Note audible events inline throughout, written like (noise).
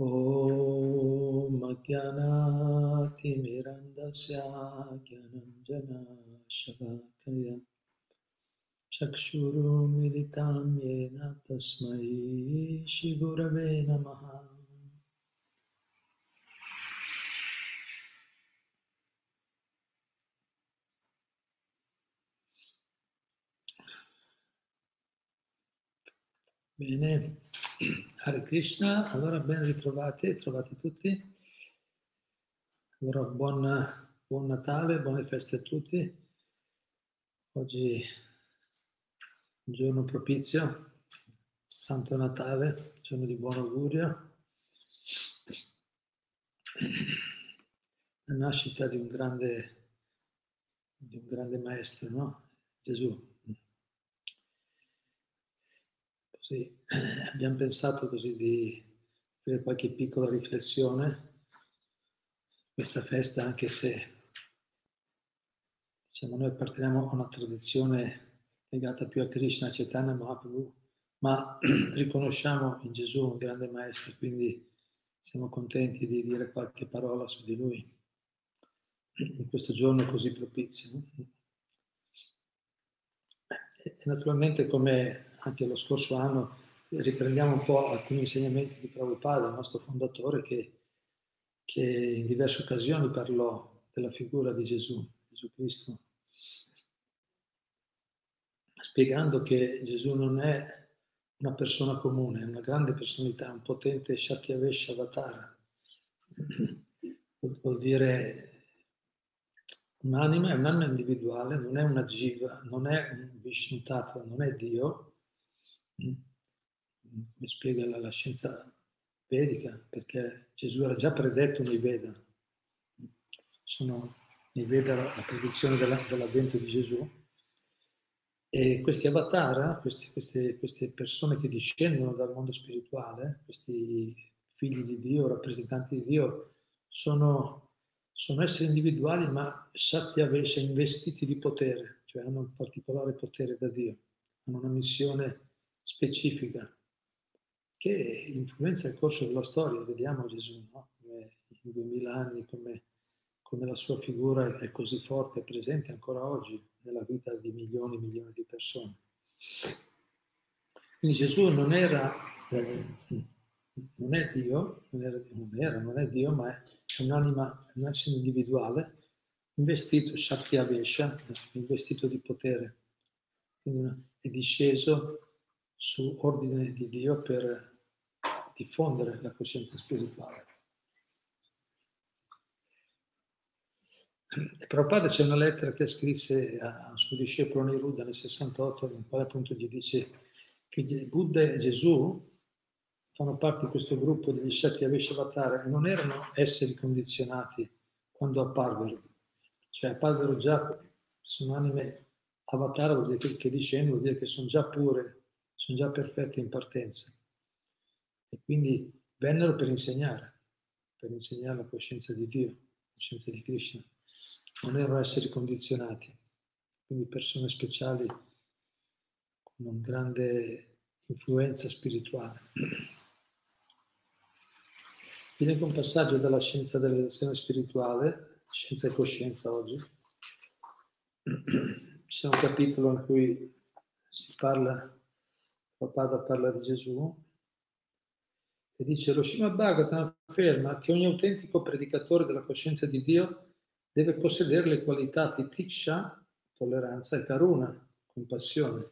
ॐ अज्ञानातिमिरन्दस्य चक्षुरुमिलितां येन तस्मै श्रीगुरवे नमः। Bene, Hare Krishna, allora ben ritrovati, trovati tutti. Allora buon, buon Natale, buone feste a tutti. Oggi un giorno propizio, Santo Natale, giorno di buon augurio. La nascita di un grande, di un grande maestro, no? Gesù. Così, abbiamo pensato così di fare qualche piccola riflessione questa festa, anche se diciamo, noi apparteniamo a una tradizione legata più a Krishna, Chaitanya Mahaprabhu, ma (clears throat) riconosciamo in Gesù un grande maestro, quindi siamo contenti di dire qualche parola su di lui in questo giorno così propizio. E naturalmente come anche lo scorso anno riprendiamo un po' alcuni insegnamenti di Prabhupada, il nostro fondatore, che, che in diverse occasioni parlò della figura di Gesù, Gesù Cristo, spiegando che Gesù non è una persona comune, è una grande personalità, un potente Shakyavesha Avatara. Vuol dire un'anima, è un'anima individuale, non è una jiva, non è un Vishnu Tattva, non è Dio, mi spiega la, la, scienza vedica, perché Gesù era già predetto nei Veda. Sono nei Veda la, la predizione della, dell'avvento di Gesù. E questi avatar, questi, queste, queste persone che discendono dal mondo spirituale, questi figli di Dio, rappresentanti di Dio, sono, sono esseri individuali ma Satyavesha, investiti di potere, cioè hanno un particolare potere da Dio, hanno una missione specifica che influenza il corso della storia. Vediamo Gesù, no? come in duemila anni, come, come, la sua figura è così forte e presente ancora oggi nella vita di milioni e milioni di persone. Quindi Gesù non era, eh, non è Dio, non era, non, era, non è Dio, ma è un'anima, un essere individuale investito, Shakyavesha, investito di potere. Quindi è disceso su ordine di Dio per diffondere la coscienza spirituale. E Prabhupada c'è una lettera che scrisse al suo discepolo Niruddha nel 68, in quale appunto gli dice che Buddha e Gesù fanno parte di questo gruppo degli Shakti Aveshavatara e non erano esseri condizionati quando apparvero, cioè apparvero già, sono anime avatara, vuol dire che discendono, vuol dire che sono già pure sono già perfette in partenza. E quindi vennero per insegnare, per insegnare la coscienza di Dio, la coscienza di Krishna. Non erano esseri condizionati, quindi persone speciali con una grande influenza spirituale. Vi con passaggio dalla scienza della relazione spirituale, scienza e coscienza oggi. C'è un capitolo in cui si parla Prabhupada parla di Gesù e dice lo Srimad Bhagavatam afferma che ogni autentico predicatore della coscienza di Dio deve possedere le qualità titiksha, tolleranza, e karuna, compassione.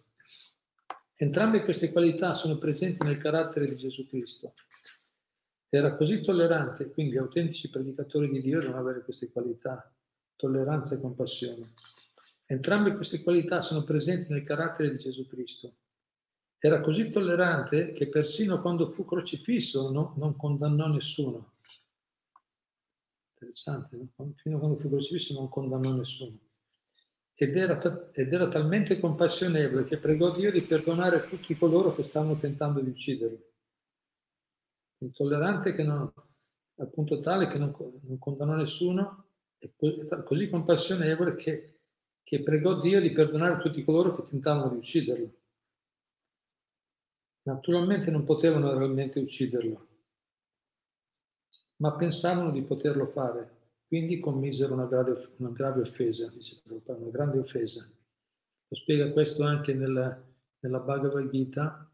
Entrambe queste qualità sono presenti nel carattere di Gesù Cristo. Era così tollerante, quindi autentici predicatori di Dio devono avere queste qualità, tolleranza e compassione. Entrambe queste qualità sono presenti nel carattere di Gesù Cristo. Era così tollerante che persino quando fu crocifisso no, non condannò nessuno. Interessante, no? fino a quando fu crocifisso non condannò nessuno. Ed era, ed era talmente compassionevole che pregò Dio di perdonare tutti coloro che stavano tentando di ucciderlo. Intollerante che non, appunto tale che non, non condannò nessuno, e così compassionevole che, che pregò Dio di perdonare tutti coloro che tentavano di ucciderlo. Naturalmente non potevano realmente ucciderlo, ma pensavano di poterlo fare, quindi commisero una grave, una grave offesa, una grande offesa. Lo spiega questo anche nella, nella Bhagavad Gita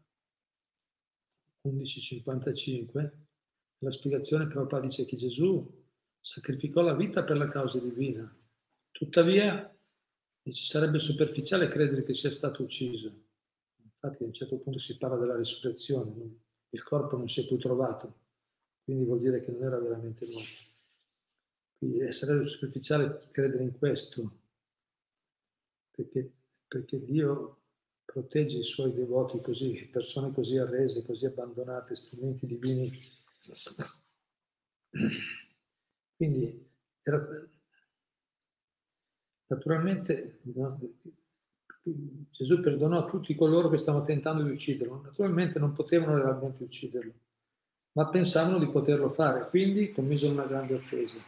11.55. La spiegazione Prabhupada dice che Gesù sacrificò la vita per la causa divina. Tuttavia, dice, sarebbe superficiale credere che sia stato ucciso. Infatti a un certo punto si parla della risurrezione, il corpo non si è più trovato, quindi vuol dire che non era veramente morto. Quindi essere superficiale credere in questo, perché, perché Dio protegge i suoi devoti così, persone così arrese, così abbandonate, strumenti divini. Quindi era, naturalmente no, Gesù perdonò tutti coloro che stavano tentando di ucciderlo. Naturalmente non potevano realmente ucciderlo, ma pensavano di poterlo fare, quindi commisero una grande offesa.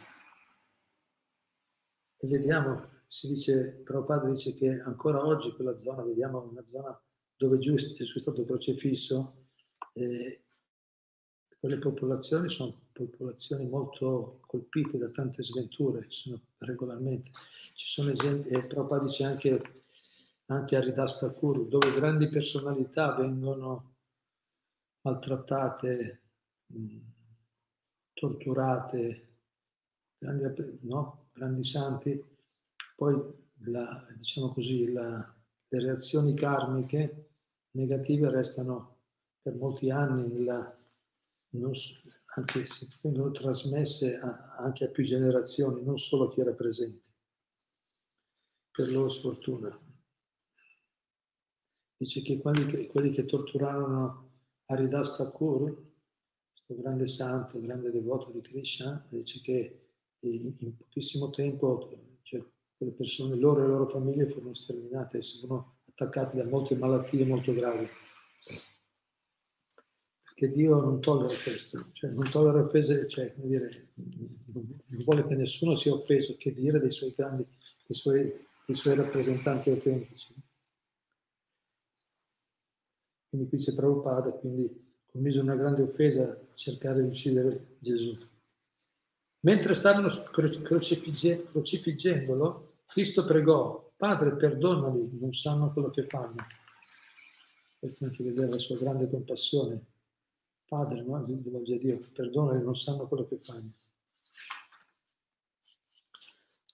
E vediamo, si dice, Prabhupada dice che ancora oggi quella zona, vediamo una zona dove Gesù è stato crocifisso, eh, quelle popolazioni sono popolazioni molto colpite da tante sventure, sono regolarmente. Ci sono esempi, e Prabhupada dice anche anche a Ridastakur, dove grandi personalità vengono maltrattate, torturate, grandi, no? grandi santi, poi la, diciamo così, la, le reazioni karmiche negative restano per molti anni, nella, non, anche se vengono trasmesse a, anche a più generazioni, non solo a chi era presente, per loro sfortuna dice che quelli che, quelli che torturarono Haridas Thakur, questo grande santo, grande devoto di Krishna, dice che in, in pochissimo tempo cioè, quelle persone, loro e le loro famiglie furono sterminate, furono attaccati da molte malattie molto gravi. Perché Dio non tollera questo, cioè non tollera offese, cioè, dire, non vuole che nessuno sia offeso, che dire dei suoi grandi, dei suoi, dei suoi rappresentanti autentici. Quindi qui c'è Prabhupada, quindi commise una grande offesa cercare di uccidere Gesù. Mentre stavano crocifigge, crocifiggendolo, Cristo pregò, Padre perdonali, non sanno quello che fanno. Questo anche vedere la sua grande compassione. Padre, no? rivolge a Dio, perdonali, non sanno quello che fanno.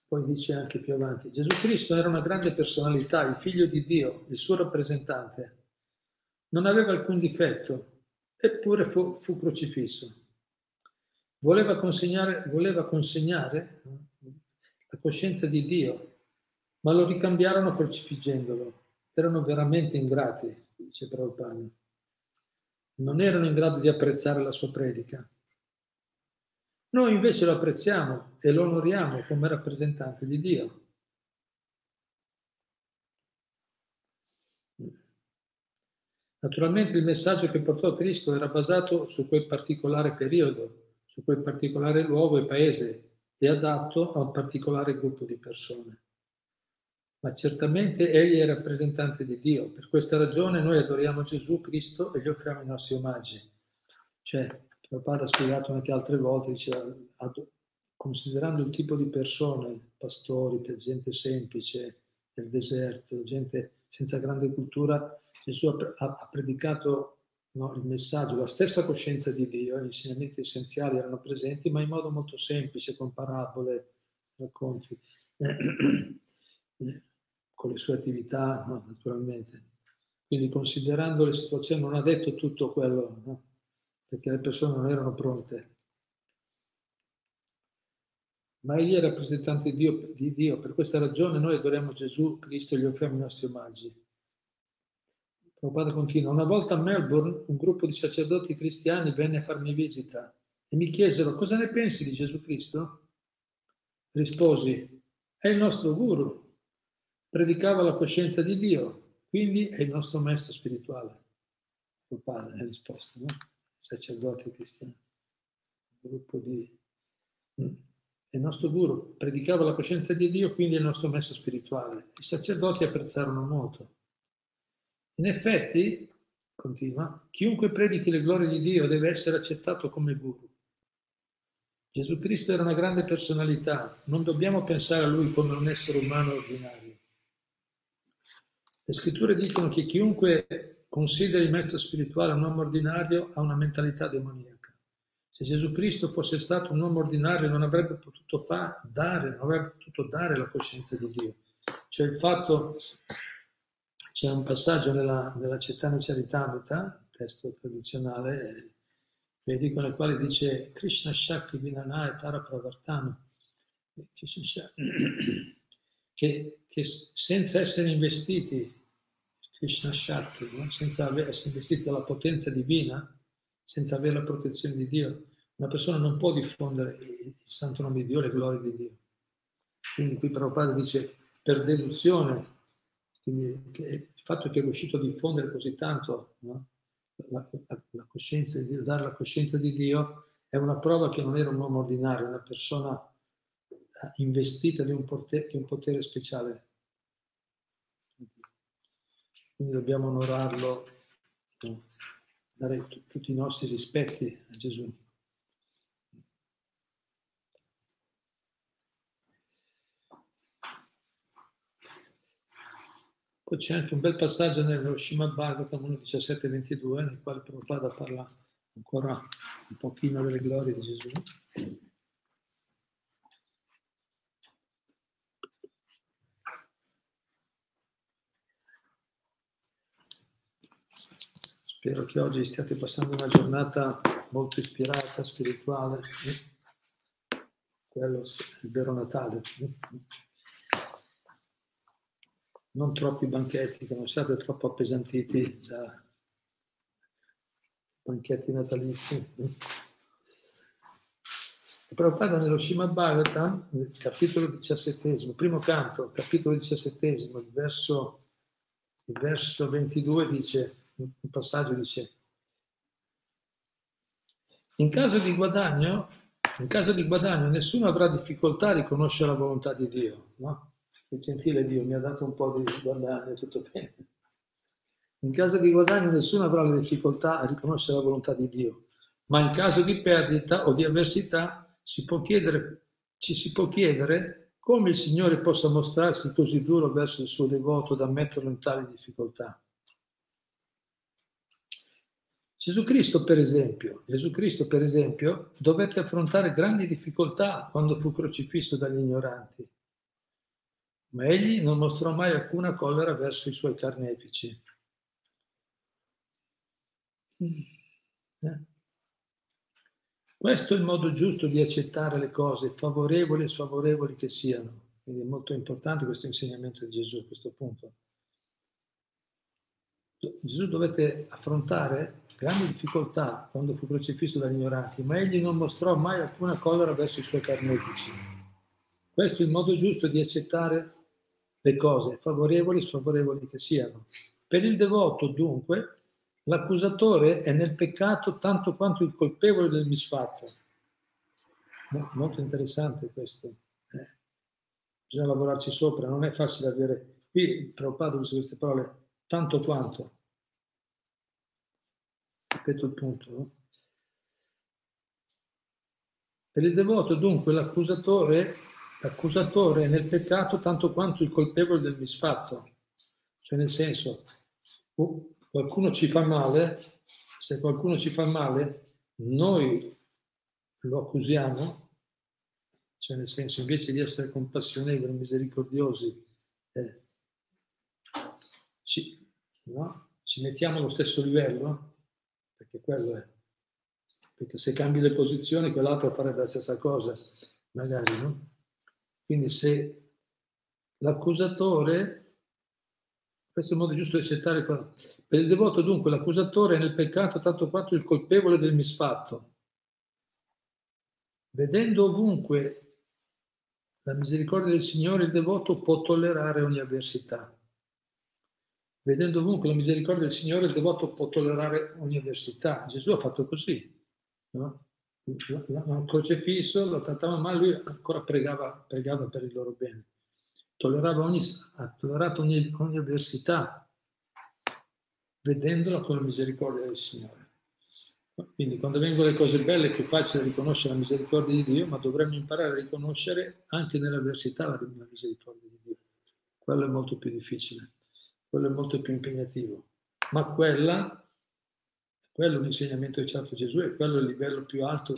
Poi dice anche più avanti, Gesù Cristo era una grande personalità, il figlio di Dio, il suo rappresentante non aveva alcun difetto, eppure fu, fu crocifisso. Voleva consegnare, voleva consegnare la coscienza di Dio, ma lo ricambiarono crocifiggendolo. Erano veramente ingrati, dice Prabhupada. Non erano in grado di apprezzare la sua predica. Noi invece lo apprezziamo e lo onoriamo come rappresentante di Dio. Naturalmente il messaggio che portò Cristo era basato su quel particolare periodo, su quel particolare luogo e paese e adatto a un particolare gruppo di persone. Ma certamente egli è rappresentante di Dio. Per questa ragione noi adoriamo Gesù Cristo e gli offriamo i nostri omaggi. Cioè, Prabhupada ha spiegato anche altre volte, dice, considerando il tipo di persone, pastori, gente semplice, del deserto, gente senza grande cultura, Gesù ha, predicato no, il messaggio, la stessa coscienza di Dio, gli insegnamenti essenziali erano presenti, ma in modo molto semplice, con parabole, racconti, (clears throat) con le sue attività, no, naturalmente. Quindi considerando le situazioni non ha detto tutto quello, no? perché le persone non erano pronte. Ma egli è rappresentante di Dio, per questa ragione noi adoriamo Gesù Cristo e gli offriamo i nostri omaggi. Prabhupada continua, una volta a Melbourne un gruppo di sacerdoti cristiani venne a farmi visita e mi chiesero cosa ne pensi di Gesù Cristo? Risposi, è il nostro guru, predicava la coscienza di Dio, quindi è il nostro maestro spirituale. Prabhupada ha risposto, no? Sacerdoti cristiani. Un gruppo di... Mm. Il nostro guru, predicava la coscienza di Dio, quindi è il nostro maestro spirituale. I sacerdoti apprezzarono molto. In effetti, continua, chiunque predichi le glorie di Dio deve essere accettato come guru. Gesù Cristo era una grande personalità, non dobbiamo pensare a lui come un essere umano ordinario. Le scritture dicono che chiunque consideri il maestro spirituale un uomo ordinario ha una mentalità demoniaca. Se Gesù Cristo fosse stato un uomo ordinario non avrebbe potuto fa, dare, non avrebbe potuto dare la coscienza di Dio. Cioè il fatto, c'è un passaggio nella, nella Cettana Charitamrita, testo tradizionale, vedico nel quale dice Krishna Shakti Vinana e Tara Pravartana, (clears throat) che, che senza essere investiti Krishna Shakti, no? senza essere investiti dalla potenza divina, senza avere la protezione di Dio, una persona non può diffondere il santo nome di Dio, le glorie di Dio. Quindi qui Prabhupada dice per deduzione, quindi il fatto che è riuscito a diffondere così tanto no? la, la, la, coscienza di Dio, dare la coscienza di Dio, è una prova che non era un uomo ordinario, una persona eh, investita di un potere, di un potere speciale. Quindi dobbiamo onorarlo, no? dare t- tutti i nostri rispetti a Gesù. Poi c'è anche un bel passaggio nello Srimad Bhagavatam 1.17.22 nel quale Prabhupada parla ancora un pochino delle glorie di Gesù. Spero che oggi stiate passando una giornata molto ispirata, spirituale. Quello è il vero Natale non troppi banchetti, che non siate troppo appesantiti da banchetti natalizi. Prabhupada nello Srimad Bhagavatam, capitolo diciassettesimo, primo canto, capitolo diciassettesimo, il verso, il verso 22 dice, un passaggio dice, in caso di guadagno, in caso di guadagno nessuno avrà difficoltà a riconoscere la volontà di Dio, no? Che gentile Dio mi ha dato un po' di guadagno, tutto bene. In caso di guadagno nessuno avrà le difficoltà a riconoscere la volontà di Dio, ma in caso di perdita o di avversità si chiedere, ci si può chiedere come il Signore possa mostrarsi così duro verso il suo devoto da metterlo in tali difficoltà. Gesù Cristo, per esempio, Gesù Cristo, per esempio, dovette affrontare grandi difficoltà quando fu crocifisso dagli ignoranti ma egli non mostrò mai alcuna collera verso i suoi carnefici. Eh? Questo è il modo giusto di accettare le cose, favorevoli e sfavorevoli che siano. Quindi è molto importante questo insegnamento di Gesù a questo punto. Gesù dovette affrontare grandi difficoltà quando fu crocifisso dagli ignoranti, ma egli non mostrò mai alcuna collera verso i suoi carnefici. Questo è il modo giusto di accettare le cose, favorevoli e sfavorevoli che siano. Per il devoto, dunque, l'accusatore è nel peccato tanto quanto il colpevole del misfatto. Molto interessante questo. Eh. Bisogna lavorarci sopra, non è facile avere... Qui Prabhupada usa queste parole, tanto quanto. Ripeto il punto. No? Per il devoto, dunque, l'accusatore L'accusatore è nel peccato tanto quanto il colpevole del misfatto. Cioè nel senso, qualcuno ci fa male, se qualcuno ci fa male, noi lo accusiamo, cioè nel senso, invece di essere compassionevoli, misericordiosi, eh, ci, no? ci mettiamo allo stesso livello, perché quello è. Perché se cambi le posizioni, quell'altro farebbe la stessa cosa, magari, no? Quindi se l'accusatore, questo è il modo giusto di accettare, per il devoto dunque l'accusatore è nel peccato tanto quanto il colpevole del misfatto. Vedendo ovunque la misericordia del Signore, il devoto può tollerare ogni avversità. Vedendo ovunque la misericordia del Signore, il devoto può tollerare ogni avversità. Gesù ha fatto così. No? L'hanno crocefisso, lo trattava male, lui ancora pregava, pregava per il loro bene. Tollerava ogni, ha tollerato ogni, ogni avversità, vedendola con la misericordia del Signore. Quindi quando vengono le cose belle è più facile riconoscere la misericordia di Dio, ma dovremmo imparare a riconoscere anche nell'avversità la misericordia di Dio. Quello è molto più difficile, quello è molto più impegnativo. Ma quella, quello è un insegnamento che ci ha dato Gesù e quello è il livello più alto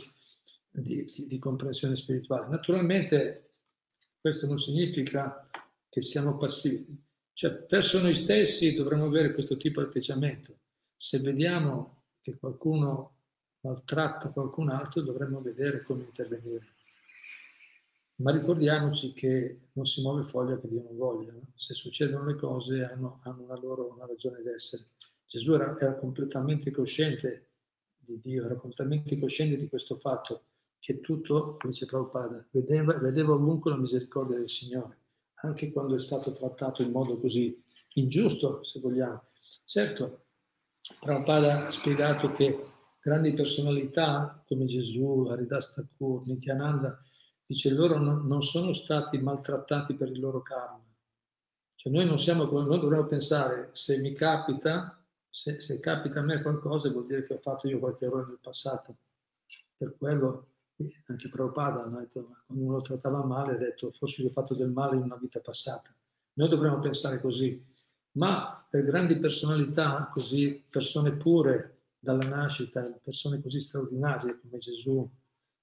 di, di, di comprensione spirituale. Naturalmente questo non significa che siamo passivi, cioè verso noi stessi dovremmo avere questo tipo di atteggiamento. Se vediamo che qualcuno maltratta qualcun altro, dovremmo vedere come intervenire. Ma ricordiamoci che non si muove foglia che Dio non voglia. Se succedono le cose hanno, hanno una loro una ragione d'essere. Gesù era, era, completamente cosciente di Dio, era completamente cosciente di questo fatto, che tutto, dice Prabhupada, vedeva, vedeva ovunque la misericordia del Signore, anche quando è stato trattato in modo così ingiusto, se vogliamo. Certo, Prabhupada ha spiegato che grandi personalità come Gesù, Haridas Thakur, Nityananda, dice loro non, non sono stati maltrattati per il loro karma. Cioè noi non siamo come noi dovremmo pensare se mi capita, se, se capita a me qualcosa vuol dire che ho fatto io qualche errore nel passato. Per quello anche Prabhupada quando uno lo trattava male ha detto forse gli ho fatto del male in una vita passata. Noi dovremmo pensare così, ma per grandi personalità, così persone pure dalla nascita, persone così straordinarie come Gesù,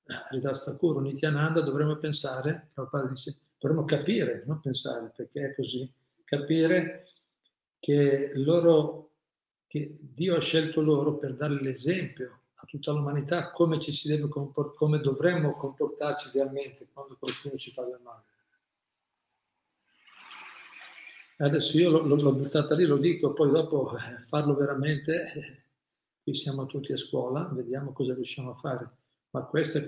Haridas Thakur, Nityananda, dovremmo pensare, dice, dovremmo capire, non pensare, perché è così, capire che loro, che Dio ha scelto loro per dare l'esempio a tutta l'umanità come ci si deve comport- come dovremmo comportarci realmente quando qualcuno ci fa del male. Adesso io l'ho, l'ho buttata lì, lo dico, poi dopo eh, farlo veramente, eh, qui siamo tutti a scuola, vediamo cosa riusciamo a fare. Ma questo è,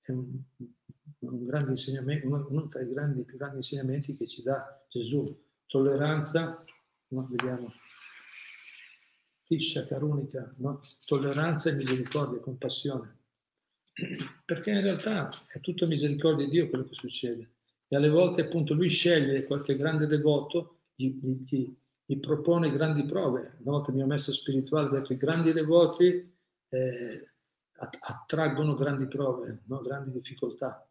è un, un, grande insegnamento, uno, uno, tra i grandi, più grandi insegnamenti che ci dà Gesù. Tolleranza, no, vediamo, Tisha Carunica, no? tolleranza e misericordia, compassione. Perché in realtà è tutto misericordia di Dio quello che succede e alle volte appunto lui sceglie qualche grande devoto, gli, gli, gli propone grandi prove. Una volta il mio maestro spirituale ha detto i grandi devoti eh, attraggono grandi prove, no? grandi difficoltà.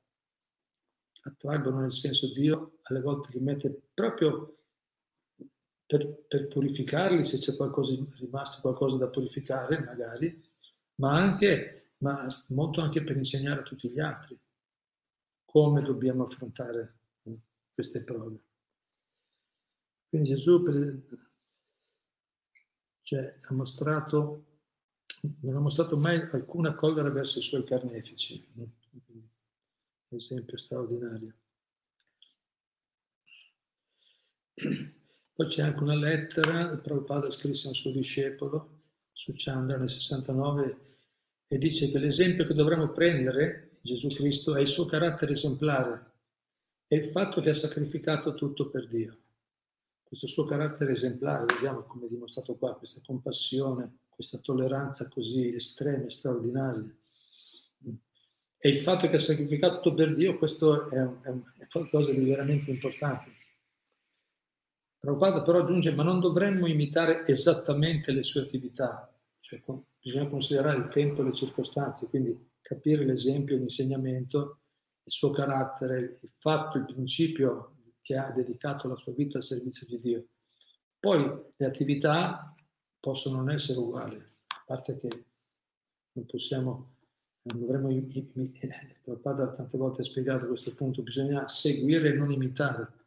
Attraggono nel senso Dio alle volte li mette proprio per, per purificarli, se c'è qualcosa, rimasto qualcosa da purificare magari, ma anche, ma molto anche per insegnare a tutti gli altri come dobbiamo affrontare eh, queste prove. Quindi Gesù per, cioè, ha mostrato, non ha mostrato mai alcuna collera verso i suoi carnefici. Esempio straordinario. Poi c'è anche una lettera, il Prabhupada scrisse a un suo discepolo, su Chandra nel 69, e dice che l'esempio che dovremmo prendere Gesù Cristo è il suo carattere esemplare, è il fatto che ha sacrificato tutto per Dio. Questo suo carattere esemplare, vediamo come è dimostrato qua, questa compassione, questa tolleranza così estrema e straordinaria. E il fatto che ha sacrificato tutto per Dio, questo è, è, è qualcosa di veramente importante. Prabhupada però aggiunge, ma non dovremmo imitare esattamente le sue attività, cioè bisogna considerare il tempo e le circostanze, quindi capire l'esempio, l'insegnamento, il suo carattere, il fatto, il principio che ha dedicato la sua vita al servizio di Dio. Poi le attività possono non essere uguali, a parte che non possiamo, non dovremmo, padre tante volte ha spiegato questo punto, bisogna seguire e non imitare.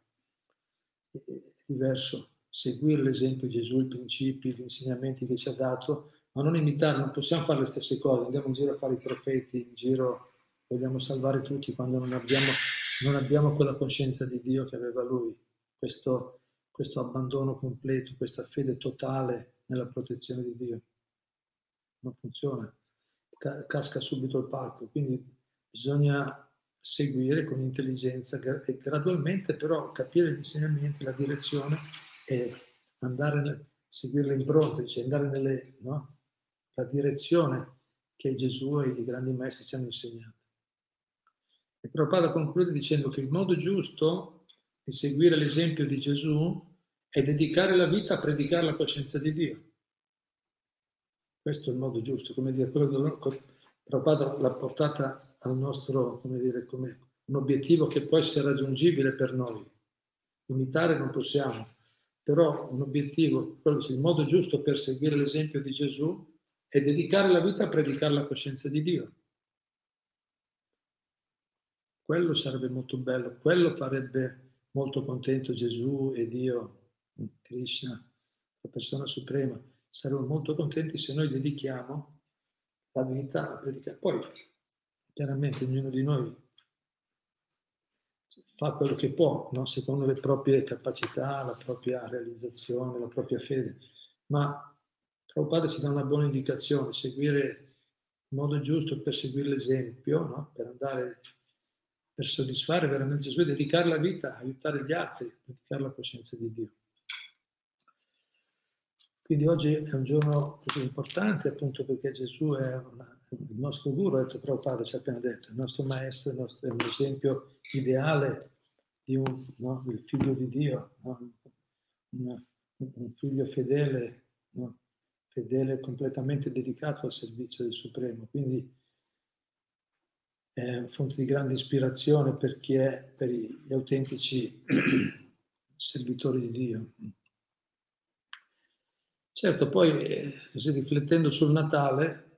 Diverso, seguire l'esempio di Gesù, i principi, gli insegnamenti che ci ha dato, ma non imitare, non possiamo fare le stesse cose, andiamo in giro a fare i profeti, in giro vogliamo salvare tutti quando non abbiamo, non abbiamo quella coscienza di Dio che aveva lui, questo, questo abbandono completo, questa fede totale nella protezione di Dio. Non funziona, casca subito il palco, quindi bisogna seguire con intelligenza e gradualmente però capire gli insegnamenti, la direzione e andare a seguire le impronte, cioè andare nelle, no? direzione che Gesù e i grandi maestri ci hanno insegnato. E Prabhupada conclude dicendo che il modo giusto di seguire l'esempio di Gesù è dedicare la vita a predicare la coscienza di Dio. Questo è il modo giusto, come dire, quello che Prabhupada l'ha portata al nostro, come dire, come un obiettivo che può essere raggiungibile per noi. Imitare non possiamo, però un obiettivo, il modo giusto per seguire l'esempio di Gesù è dedicare la vita a predicare la coscienza di Dio. Quello sarebbe molto bello, quello farebbe molto contento Gesù e Dio, Krishna, la persona suprema. Saremmo molto contenti se noi dedichiamo la vita a predicare. Poi, chiaramente, ognuno di noi fa quello che può, no? secondo le proprie capacità, la propria realizzazione, la propria fede. Ma Prabhupada ci dà una buona indicazione, seguire il modo giusto per seguire l'esempio, no? per andare, per soddisfare veramente Gesù e dedicare la vita, aiutare gli altri, dedicare la coscienza di Dio. Quindi oggi è un giorno così importante appunto perché Gesù è una, il nostro guru, ha detto Prabhupada ci ha appena detto, il nostro maestro il nostro, è un esempio ideale di un, no, figlio di Dio, no? un, un, figlio fedele, no? fedele completamente dedicato al servizio del Supremo. Quindi è fonte di grande ispirazione per chi è, per gli autentici (clears throat) servitori di Dio. Certo, poi eh, riflettendo sul Natale?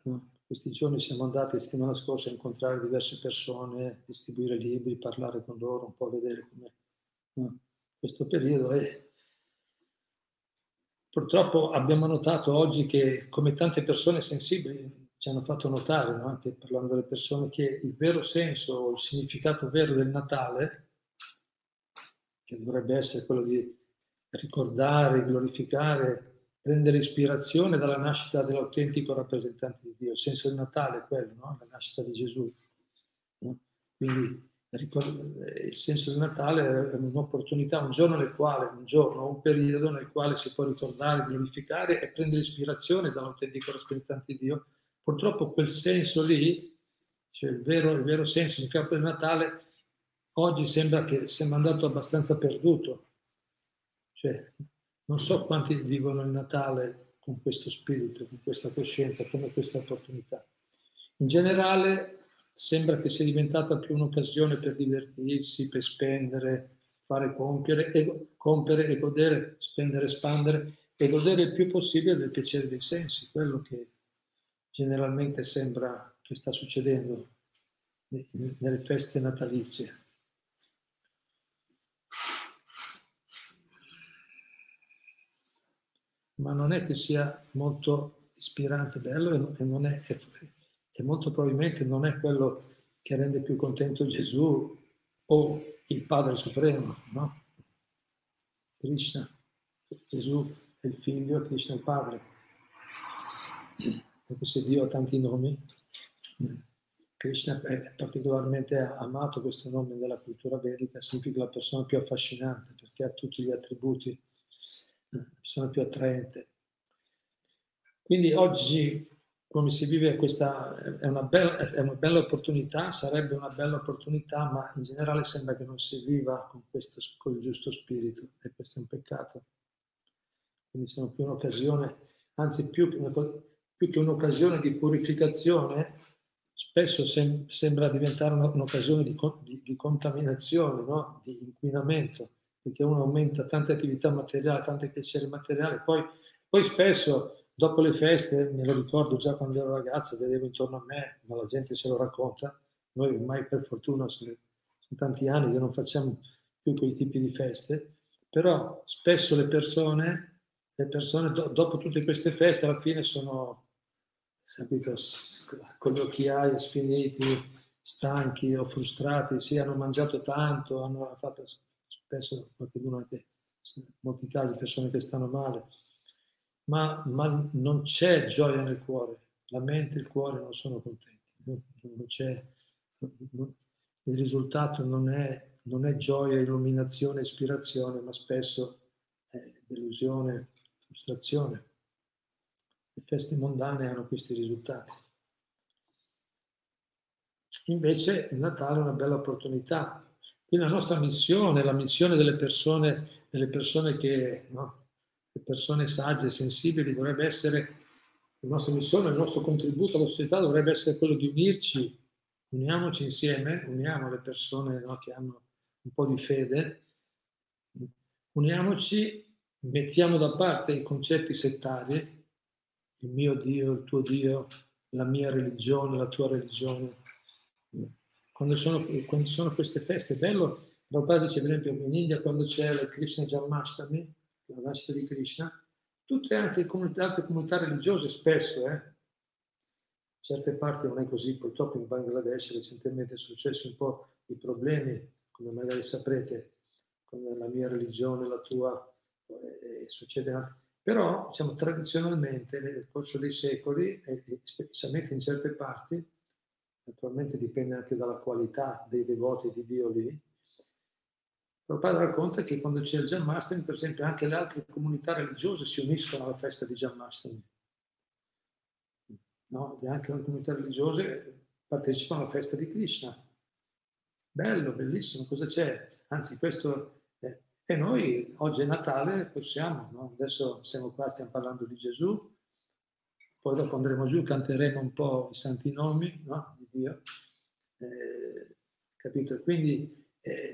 Questi giorni siamo andati la settimana scorsa a incontrare diverse persone, distribuire libri, parlare con loro, un po' vedere come no? questo periodo e purtroppo abbiamo notato oggi che come tante persone sensibili ci hanno fatto notare, no? anche parlando delle persone, che il vero senso, il significato vero del Natale, che dovrebbe essere quello di ricordare, glorificare, prendere ispirazione dalla nascita dell'autentico rappresentante di Dio. Il senso del Natale è quello, no? la nascita di Gesù. Quindi il senso del Natale è un'opportunità, un giorno nel quale, un giorno, un periodo nel quale si può ricordare, glorificare e prendere ispirazione dall'autentico rappresentante di Dio. Purtroppo quel senso lì, cioè il vero, il vero senso, il significato del Natale, oggi sembra che sia andato abbastanza perduto. Cioè, non so quanti vivono il Natale con questo spirito, con questa coscienza, come questa opportunità. In generale sembra che sia diventata più un'occasione per divertirsi, per spendere, fare compiere e, compiere e godere, spendere, espandere e godere il più possibile del piacere dei sensi, quello che generalmente sembra che sta succedendo nelle feste natalizie. Ma non è che sia molto ispirante, bello e non è, e molto probabilmente non è quello che rende più contento Gesù o il Padre Supremo, no? Krishna, Gesù è il figlio, Krishna è il padre. Anche se Dio ha tanti nomi, Krishna è particolarmente amato questo nome nella cultura vedica, significa la persona più affascinante perché ha tutti gli attributi persona più attraente. Quindi oggi, come si vive questa, è una, bella, è una bella opportunità, sarebbe una bella opportunità, ma in generale sembra che non si viva con, questo, con il giusto spirito e questo è un peccato. Quindi sono più un'occasione, anzi più, più che un'occasione di purificazione, spesso sem- sembra diventare un'occasione di, di, di contaminazione, no? di inquinamento perché uno aumenta tante attività materiali, tante piaceri materiali, poi, poi spesso dopo le feste, me lo ricordo già quando ero ragazzo, vedevo intorno a me, ma la gente se lo racconta, noi ormai per fortuna sono, sono tanti anni che non facciamo più quei tipi di feste, però spesso le persone, le persone do, dopo tutte queste feste alla fine sono, capito, con gli occhiai sfiniti, stanchi o frustrati, sì, hanno mangiato tanto, hanno fatto spesso qualcuno anche in molti casi persone che stanno male, ma, ma, non c'è gioia nel cuore, la mente e il cuore non sono contenti, non, non il risultato non è, non è, gioia, illuminazione, ispirazione, ma spesso è delusione, frustrazione. Le feste mondane hanno questi risultati. Invece il Natale è una bella opportunità quindi la nostra missione, la missione delle persone, delle persone che, no, persone sagge, sensibili, dovrebbe essere La nostra missione, il nostro contributo alla società dovrebbe essere quello di unirci, uniamoci insieme, uniamo le persone no, che hanno un po' di fede, uniamoci, mettiamo da parte i concetti settari, il mio Dio, il tuo Dio, la mia religione, la tua religione. Quando sono, quando sono queste feste, è bello, Prabhupada dice per esempio in India quando c'è la Krishna Janmashtami, la nascita di Krishna, tutte anche comunità, altre comunità religiose spesso, eh, certe parti non è così, purtroppo in Bangladesh recentemente è successo un po' di problemi, come magari saprete, con la mia religione, la tua, eh, succede anche. Però, diciamo, tradizionalmente, nel corso dei secoli, e specialmente in certe parti, naturalmente dipende anche dalla qualità dei devoti di Dio lì, Prabhupada racconta che quando c'è il Janmastami, per esempio, anche le altre comunità religiose si uniscono alla festa di Janmastami. No? Anche le comunità religiose partecipano alla festa di Krishna. Bello, bellissimo, cosa c'è? Anzi, questo è... E noi oggi è Natale, possiamo, no? adesso siamo qua, stiamo parlando di Gesù, poi dopo andremo giù, canteremo un po' i santi nomi no? Di Dio, eh, capito? Quindi eh,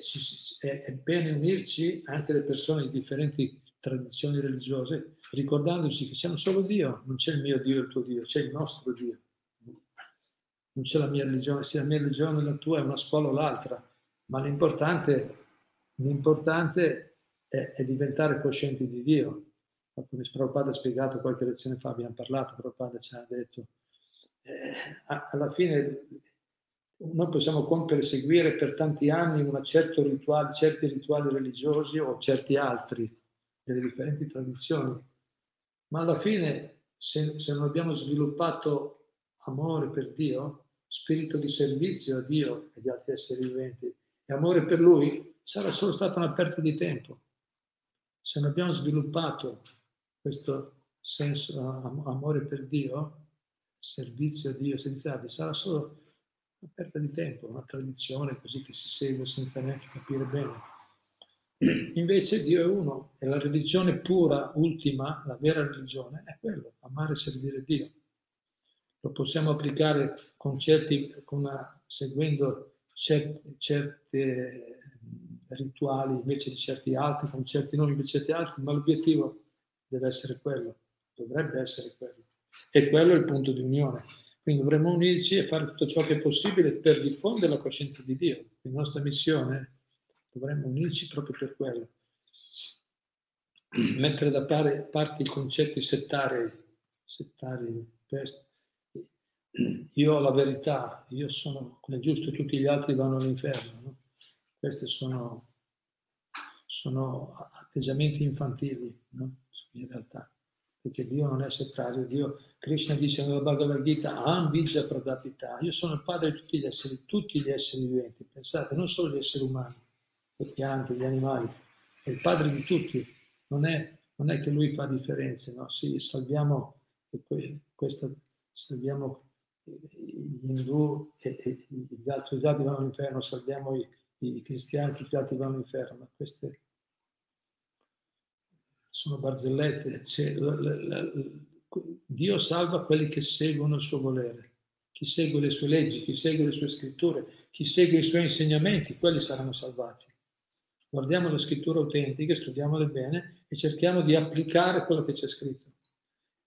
è, è bene unirci anche le persone di differenti tradizioni religiose, ricordandoci che siamo solo Dio, non c'è il mio Dio e il tuo Dio, c'è il nostro Dio. Non c'è la mia religione, sia la mia religione la tua, è una scuola o l'altra, ma l'importante, l'importante è, è diventare coscienti di Dio. Come Prabhupada ha spiegato qualche lezione fa, abbiamo parlato, Prabhupada ci ha detto, alla fine noi possiamo compiere e seguire per tanti anni certo rituale, certi rituali religiosi o certi altri delle differenti tradizioni, ma alla fine se, se non abbiamo sviluppato amore per Dio, spirito di servizio a Dio e agli altri esseri viventi e amore per Lui, sarà solo stata una perdita di tempo. Se non abbiamo sviluppato questo senso, amore per Dio, servizio a Dio, senza sarà solo una perdita di tempo, una tradizione così che si segue senza neanche capire bene. Invece Dio è uno e la religione pura, ultima, la vera religione, è quello, amare e servire Dio. Lo possiamo applicare con certi, con una, seguendo certi, certi rituali invece di certi altri, con certi nomi invece di certi altri, ma l'obiettivo deve essere quello, dovrebbe essere quello. E quello è il punto di unione. Quindi dovremmo unirci e fare tutto ciò che è possibile per diffondere la coscienza di Dio. La nostra missione dovremmo unirci proprio per quello. Mettere da parte i concetti settari, settari. Io ho la verità, io sono come giusto, tutti gli altri vanno all'inferno. No? Questi sono, sono atteggiamenti infantili, no? in realtà perché Dio non è settario, Dio, Krishna dice nella Bhagavad Gita, Ambija Pradapita, io sono il padre di tutti gli esseri, tutti gli esseri viventi, pensate, non solo gli esseri umani, le piante, gli animali, è il padre di tutti, non è, non è che lui fa differenze, no? Sì, salviamo, questo, salviamo gli indù e, e gli altri gli altri vanno all'inferno, salviamo i, i cristiani, tutti gli altri vanno all'inferno, ma queste sono barzellette. Cioè, la, la, la, Dio salva quelli che seguono il suo volere. Chi segue le sue leggi, chi segue le sue scritture, chi segue i suoi insegnamenti, quelli saranno salvati. Guardiamo le scritture autentiche, studiamole bene e cerchiamo di applicare quello che c'è scritto.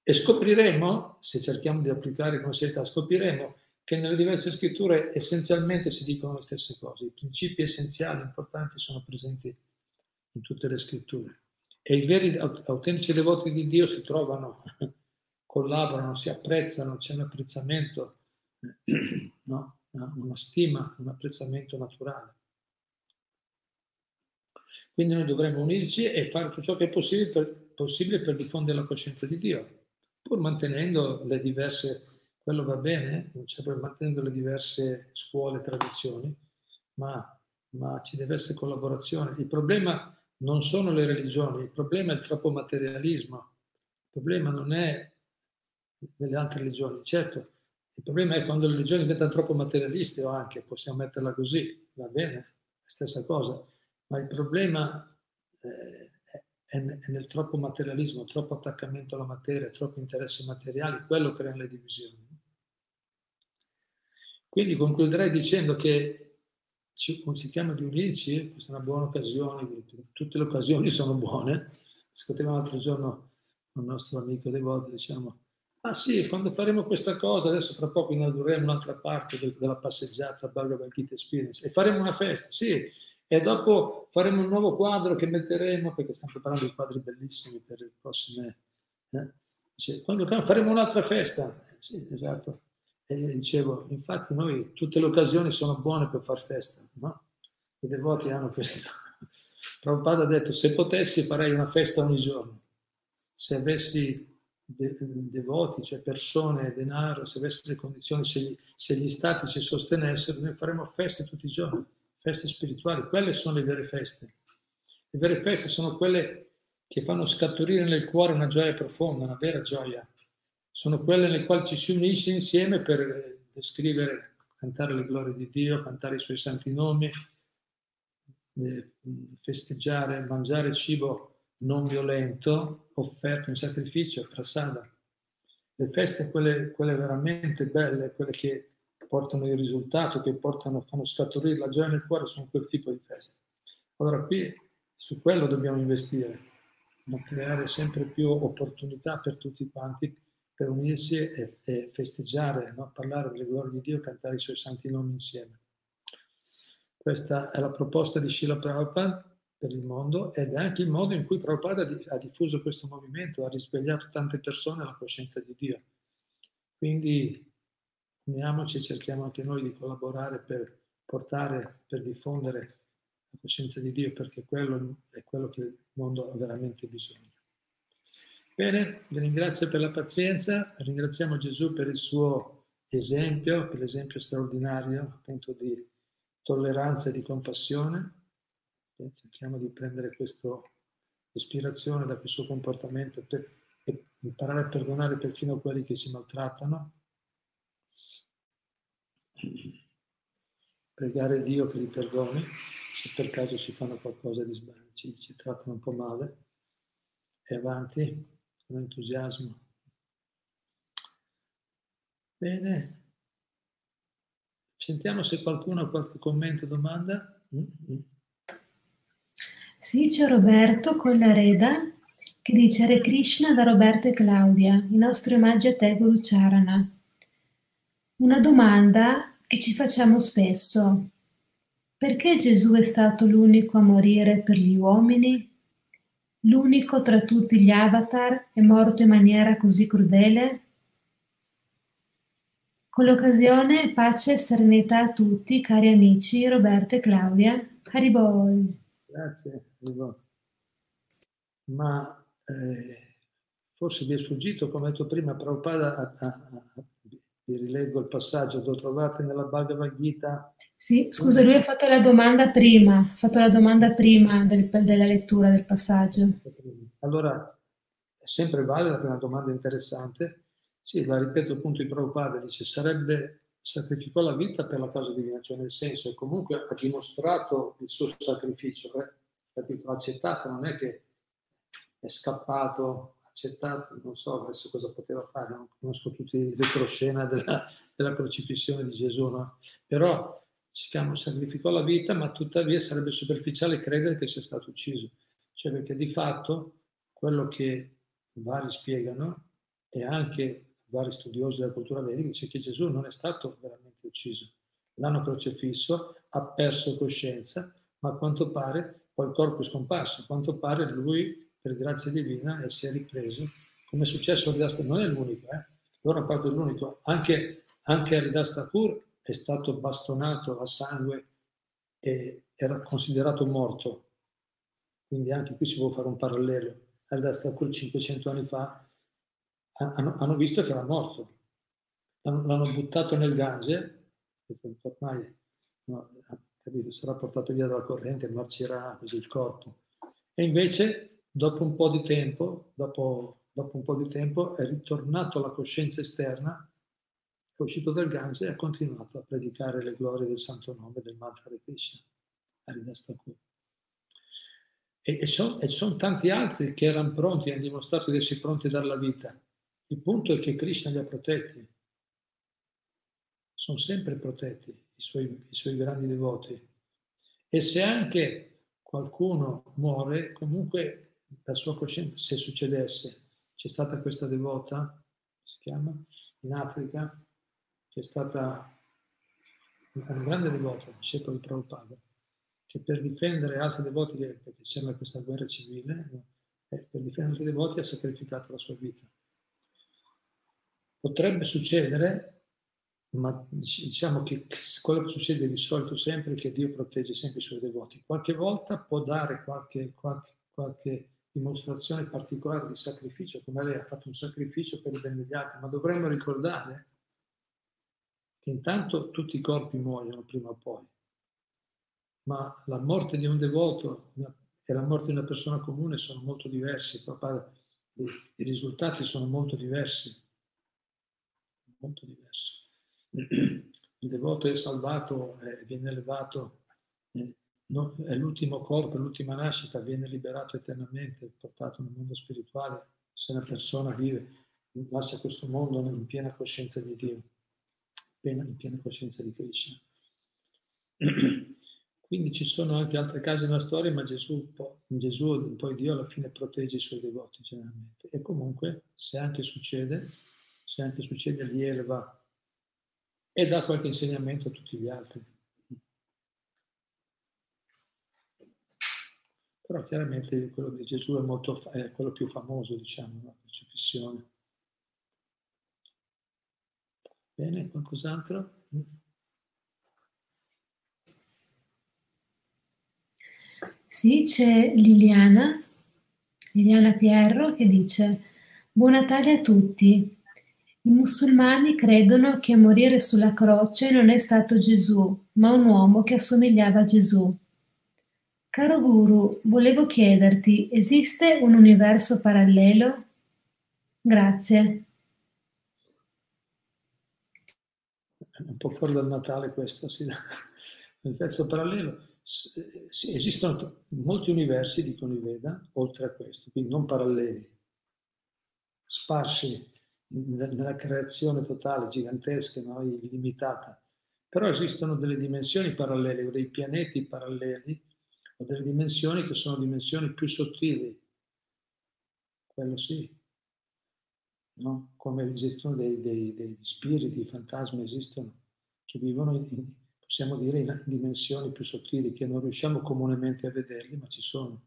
E scopriremo, se cerchiamo di applicare con serietà, scopriremo che nelle diverse scritture essenzialmente si dicono le stesse cose. I principi essenziali importanti sono presenti in tutte le scritture. E i veri autentici devoti di Dio si trovano, (laughs) collaborano, si apprezzano, c'è un apprezzamento, (clears throat) no? una stima, un apprezzamento naturale. Quindi noi dovremmo unirci e fare tutto ciò che è possibile per, possibile per diffondere la coscienza di Dio, pur mantenendo le diverse, quello va bene, cioè mantenendo le diverse scuole, tradizioni, ma, ma ci deve essere collaborazione. Il problema non sono le religioni, il problema è il troppo materialismo, il problema non è nelle altre religioni, certo, il problema è quando le religioni diventano troppo materialiste o anche, possiamo metterla così, va bene, stessa cosa, ma il problema eh, è nel troppo materialismo, troppo attaccamento alla materia, troppi interessi materiali, quello crea le divisioni. Quindi concluderei dicendo che ci consigliamo di unirci, questa è una buona occasione, tutte le occasioni sono buone. Discutevamo l'altro giorno con il nostro amico devoto, diciamo, ah sì, quando faremo questa cosa, adesso tra poco inaugureremo un'altra parte della passeggiata Bhagavad Gita Experience e faremo una festa, sì, e dopo faremo un nuovo quadro che metteremo, perché stiamo preparando dei quadri bellissimi per le prossime... Eh? Dice, quando faremo un'altra festa, eh, sì, esatto. E dicevo, infatti noi tutte le occasioni sono buone per far festa, no? I devoti hanno questo. (laughs) Prabhupada ha detto, se potessi farei una festa ogni giorno. Se avessi de- devoti, cioè persone, denaro, se avessi le condizioni, se gli, se gli stati ci sostenessero, noi faremmo feste tutti i giorni feste spirituali, quelle sono le vere feste. Le vere feste sono quelle che fanno scaturire nel cuore una gioia profonda, una vera gioia. Sono quelle nelle quali ci si unisce insieme per eh, descrivere, cantare le glorie di Dio, cantare i suoi santi nomi, eh, festeggiare, mangiare cibo non violento, offerto in sacrificio, prasada. Le feste, quelle, quelle veramente belle, quelle che portano il risultato, che portano, fanno scaturire la gioia nel cuore, sono quel tipo di feste. Allora qui su quello dobbiamo investire, ma creare sempre più opportunità per tutti quanti per unirsi e, e festeggiare, no? parlare delle glorie di Dio, cantare i suoi santi nomi insieme. Questa è la proposta di Srila Prabhupada per il mondo ed è anche il modo in cui Prabhupada ha diffuso questo movimento, ha risvegliato tante persone alla coscienza di Dio. Quindi uniamoci e cerchiamo anche noi di collaborare per portare, per diffondere la coscienza di Dio, perché quello è quello che il mondo ha veramente bisogno. Bene, vi ringrazio per la pazienza, ringraziamo Gesù per il suo esempio, per l'esempio straordinario appunto di tolleranza e di compassione. Cerchiamo di prendere questa ispirazione da questo comportamento per, e imparare a perdonare perfino quelli che ci maltrattano. Pregare Dio che li perdoni se per caso ci fanno qualcosa di sbaglio, ci, ci trattano un po' male e avanti con entusiasmo. Bene, sentiamo se qualcuno ha qualche commento domanda. Mm-hmm. Sì, c'è Roberto con la reda che dice Hare Krishna da Roberto e Claudia, i nostri omaggi a te Guru Charana. Una domanda che ci facciamo spesso: perché Gesù è stato l'unico a morire per gli uomini? L'unico tra tutti gli avatar è morto in maniera così crudele? Con l'occasione, pace e serenità a tutti, cari amici Roberto e Claudia. Haribol. Grazie, Haribol. Ma eh, forse vi è sfuggito, come ho detto prima, Prabhupada ha, ha, vi rileggo il passaggio, lo trovate nella Bhagavad Gita. Sì, scusa, lui ha fatto la domanda prima, ha fatto la domanda prima del, della lettura del passaggio. Allora, è sempre valida, è una domanda interessante. Sì, la ripeto appunto in Prabhupada, dice, sarebbe, sacrificò la vita per la causa divina, cioè nel senso, comunque ha dimostrato il suo sacrificio, eh? capito? Accettato, non è che è scappato accettato, non so adesso cosa poteva fare, non conosco tutti i retroscena della, della crocifissione di Gesù, no? però si chiama sacrificò la vita, ma tuttavia sarebbe superficiale credere che sia stato ucciso, cioè perché di fatto quello che vari spiegano e anche vari studiosi della cultura vedica dice che Gesù non è stato veramente ucciso, l'hanno crocifisso, ha perso coscienza, ma a quanto pare poi il corpo è scomparso, a quanto pare lui per grazia divina e si è ripreso, come è successo a Ridas non è l'unico, eh? loro hanno fatto l'unico, anche, anche Aridas Thakur è stato bastonato a sangue e era considerato morto, quindi anche qui si può fare un parallelo. Aridas Thakur 500 anni fa hanno, hanno visto che era morto, l'hanno, l'hanno buttato nel Gange, ormai no, capito, sarà portato via dalla corrente, marcirà così il corpo. E invece dopo un po' di tempo, dopo, dopo un po' di tempo è ritornato alla coscienza esterna, è uscito dal Gange e ha continuato a predicare le glorie del santo nome del di Krishna, Haridas. E, e sono son tanti altri che erano pronti, hanno dimostrato di essere pronti a dare la vita. Il punto è che Krishna li ha protetti. Sono sempre protetti i suoi, i suoi grandi devoti. E se anche qualcuno muore, comunque la sua coscienza, se succedesse, c'è stata questa devota, si chiama, in Africa, c'è stata una grande devota, discepolo di Prabhupada, che per difendere altri devoti, perché c'era questa guerra civile, eh, per difendere altri devoti ha sacrificato la sua vita. Potrebbe succedere, ma diciamo che quello che succede di solito sempre è che Dio protegge sempre i suoi devoti. Qualche volta può dare qualche, qualche, qualche dimostrazione particolare di sacrificio, come lei ha fatto un sacrificio per il bene degli altri, ma dovremmo ricordare che intanto tutti i corpi muoiono prima o poi, ma la morte di un devoto e la morte di una persona comune sono molto diversi, i risultati sono molto diversi, molto diversi. (clears throat) Il devoto è salvato, eh, viene elevato, eh, è l'ultimo corpo, l'ultima nascita, viene liberato eternamente, portato nel mondo spirituale, se una persona vive, lascia questo mondo in piena coscienza di Dio, in piena coscienza di Krishna. (clears throat) Quindi ci sono anche altre case nella storia, ma Gesù, Gesù, poi Dio alla fine protegge i suoi devoti generalmente. E comunque, se anche succede, se anche succede, li eleva e dà qualche insegnamento a tutti gli altri. Però chiaramente quello di Gesù è, molto, è quello più famoso, diciamo, la crocifissione. Bene, qualcos'altro? Sì, c'è Liliana, Liliana Pierro, che dice Buon Natale a tutti. I musulmani credono che morire sulla croce non è stato Gesù, ma un uomo che assomigliava a Gesù. Caro Guru, volevo chiederti, esiste un universo parallelo? Grazie. Un po' fuori dal Natale questo, sì. (laughs) L'universo parallelo. Sì, esistono molti universi, dicono i Veda, oltre a questo, quindi non paralleli, sparsi nella creazione totale, gigantesca, no? illimitata. Però esistono delle dimensioni parallele o dei pianeti paralleli o delle dimensioni che sono dimensioni più sottili. Quello sì. No? Come esistono dei, dei, dei spiriti, fantasmi esistono, che vivono, in, possiamo dire, in dimensioni più sottili, che non riusciamo comunemente a vederli, ma ci sono.